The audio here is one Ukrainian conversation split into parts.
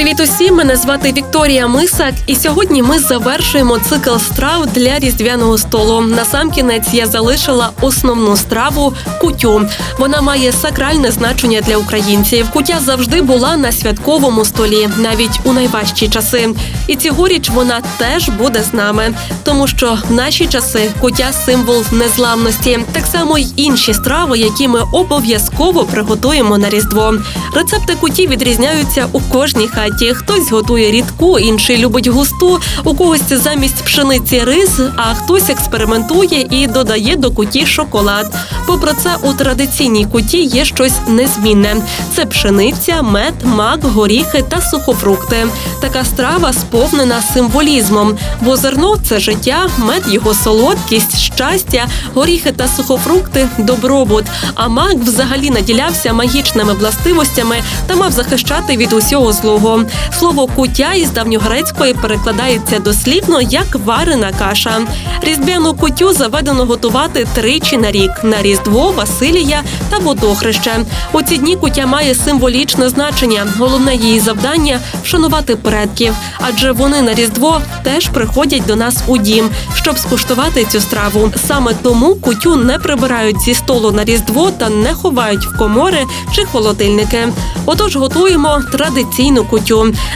Привіт усім! Мене звати Вікторія Мисак, і сьогодні ми завершуємо цикл страв для різдвяного столу. Насамкінець я залишила основну страву кутю. Вона має сакральне значення для українців. Кутя завжди була на святковому столі, навіть у найважчі часи. І цьогоріч вона теж буде з нами, тому що в наші часи кутя символ незламності, так само й інші страви, які ми обов'язково приготуємо на різдво. Рецепти куті відрізняються у кожній хаті. Хтось готує рідку, інший любить густу, у когось замість пшениці рис, а хтось експериментує і додає до куті шоколад. Попри це, у традиційній куті є щось незмінне: це пшениця, мед, мак, горіхи та сухофрукти. Така страва сповнена символізмом, бо зерно це життя, мед його солодкість, щастя, горіхи та сухофрукти добробут. А мак взагалі наділявся магічними властивостями та мав захищати від усього злого. Слово кутя із давньогрецької перекладається дослівно як варена каша. Різдвяну кутю заведено готувати тричі на рік на Різдво, Василія та водохреще. У ці дні кутя має символічне значення. Головне її завдання вшанувати предків, адже вони на Різдво теж приходять до нас у дім, щоб скуштувати цю страву. Саме тому кутю не прибирають зі столу на Різдво та не ховають в комори чи холодильники. Отож, готуємо традиційну кутю.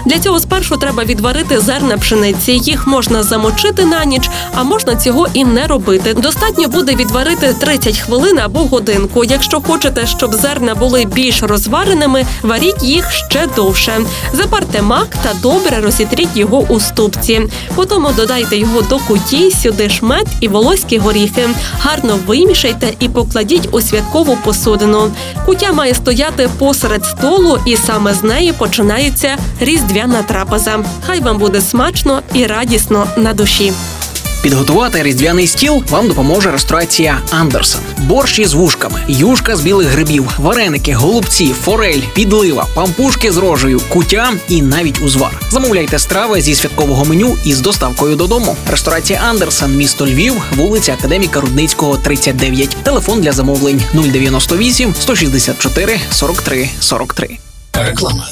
Для цього спершу треба відварити зерна пшениці. Їх можна замочити на ніч, а можна цього і не робити. Достатньо буде відварити 30 хвилин або годинку. Якщо хочете, щоб зерна були більш розвареними, варіть їх ще довше. Запарте мак та добре розітріть його у ступці. Потім додайте його до куті, сюди ж мед і волоські горіхи. Гарно вимішайте і покладіть у святкову посудину. Кутя має стояти посеред столу, і саме з неї починається різдвяна трапеза. Хай вам буде смачно і радісно на душі. Підготувати різдвяний стіл вам допоможе ресторація Андерсен. Борщ із вушками, юшка з білих грибів, вареники, голубці, форель, підлива, пампушки з рожею, кутя і навіть узвар. Замовляйте страви зі святкового меню із доставкою додому. Ресторація Андерсен, місто Львів, вулиця Академіка Рудницького, 39. Телефон для замовлень 098 164 43 43. Реклама.